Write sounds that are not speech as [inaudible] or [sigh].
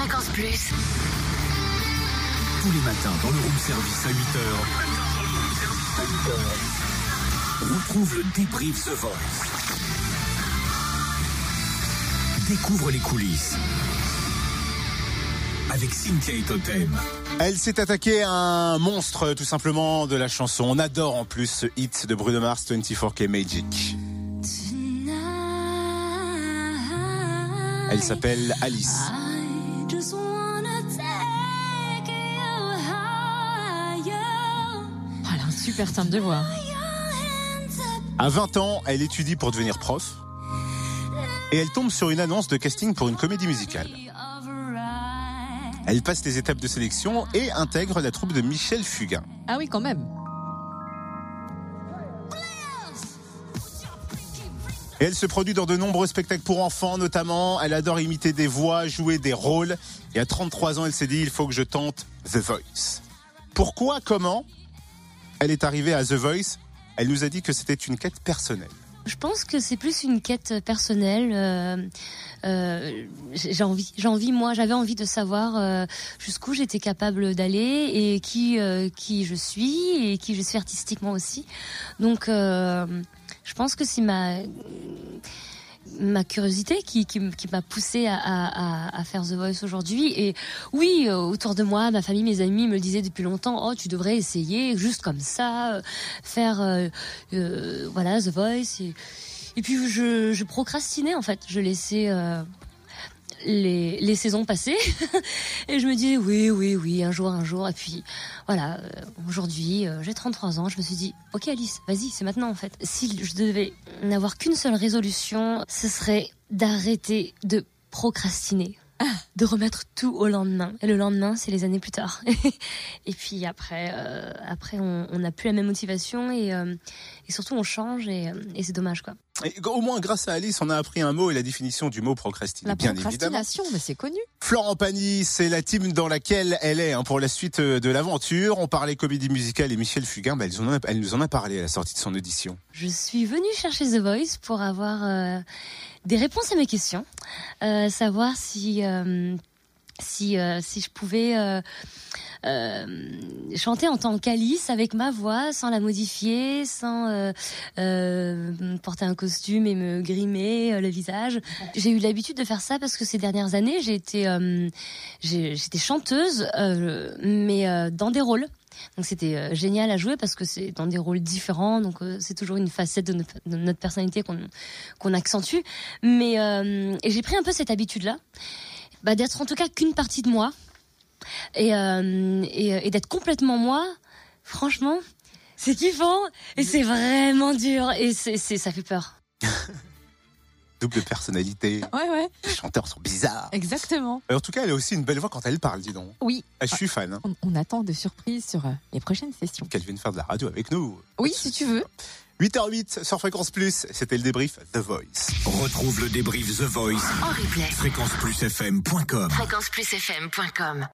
Fréquence Plus. Tous les matins dans le room service à 8h. Retrouve le débrief The Voice. Découvre les coulisses. Avec Cynthia et Totem. Elle s'est attaquée à un monstre tout simplement de la chanson. On adore en plus ce hit de Bruno Mars 24K Magic. Elle s'appelle Alice. Oh, elle a un super timbre de voix. À 20 ans, elle étudie pour devenir prof. Et elle tombe sur une annonce de casting pour une comédie musicale. Elle passe les étapes de sélection et intègre la troupe de Michel Fugain. Ah oui, quand même. Et elle se produit dans de nombreux spectacles pour enfants, notamment. Elle adore imiter des voix, jouer des rôles. Et à 33 ans, elle s'est dit, il faut que je tente The Voice. Pourquoi, comment elle est arrivée à The Voice? Elle nous a dit que c'était une quête personnelle. Je pense que c'est plus une quête personnelle. Euh, euh, j'ai envie, j'ai envie, moi, j'avais envie de savoir euh, jusqu'où j'étais capable d'aller et qui euh, qui je suis et qui je suis artistiquement aussi. Donc, je pense que c'est ma ma curiosité qui, qui, m'a poussé à, à, faire The Voice aujourd'hui. Et oui, autour de moi, ma famille, mes amis me le disaient depuis longtemps, oh, tu devrais essayer, juste comme ça, faire voilà The Voice. Et puis je, je, procrastinais en fait, je laissais les, les, saisons passées [laughs] et je me disais oui, oui, oui, un jour, un jour. Et puis voilà, euh, aujourd'hui, euh, j'ai 33 ans, je me suis dit, ok Alice, vas-y, c'est maintenant en fait. Si je devais n'avoir qu'une seule résolution, ce serait d'arrêter de procrastiner. De remettre tout au lendemain. Et le lendemain, c'est les années plus tard. [laughs] et puis après, euh, après, on n'a plus la même motivation et, euh, et surtout on change et, et c'est dommage quoi. Et au moins, grâce à Alice, on a appris un mot et la définition du mot procrastiner. La bien procrastination, évidemment. mais c'est connu. Florent Pagny, c'est la team dans laquelle elle est hein, pour la suite de l'aventure. On parlait comédie musicale et Michel Fugain, bah, elle, en a, elle, nous en a parlé à la sortie de son audition. Je suis venue chercher The Voice pour avoir euh, des réponses à mes questions, euh, savoir si euh, si si je pouvais euh, chanter en tant qu'Alice avec ma voix, sans la modifier, sans euh, euh, porter un costume et me grimer le visage. J'ai eu l'habitude de faire ça parce que ces dernières années, j'ai été, j'étais chanteuse, mais dans des rôles. Donc c'était génial à jouer parce que c'est dans des rôles différents, donc c'est toujours une facette de notre, de notre personnalité qu'on qu'on accentue. Mais et j'ai pris un peu cette habitude-là, bah, d'être en tout cas qu'une partie de moi, et, euh, et, et d'être complètement moi, franchement, c'est kiffant et c'est vraiment dur et c'est, ça fait peur. [laughs] Double personnalité. Ouais, ouais. Les chanteurs sont bizarres. Exactement. En tout cas, elle a aussi une belle voix quand elle parle, dis donc. Oui. Ah, je suis fan. Hein. On, on, attend de surprises sur euh, les prochaines sessions. Qu'elle vienne faire de la radio avec nous. Oui, si tu veux. 8h08 sur Fréquence Plus, c'était le débrief The Voice. Retrouve le débrief The Voice en replay. fréquenceplusfm.com fréquenceplusfm.com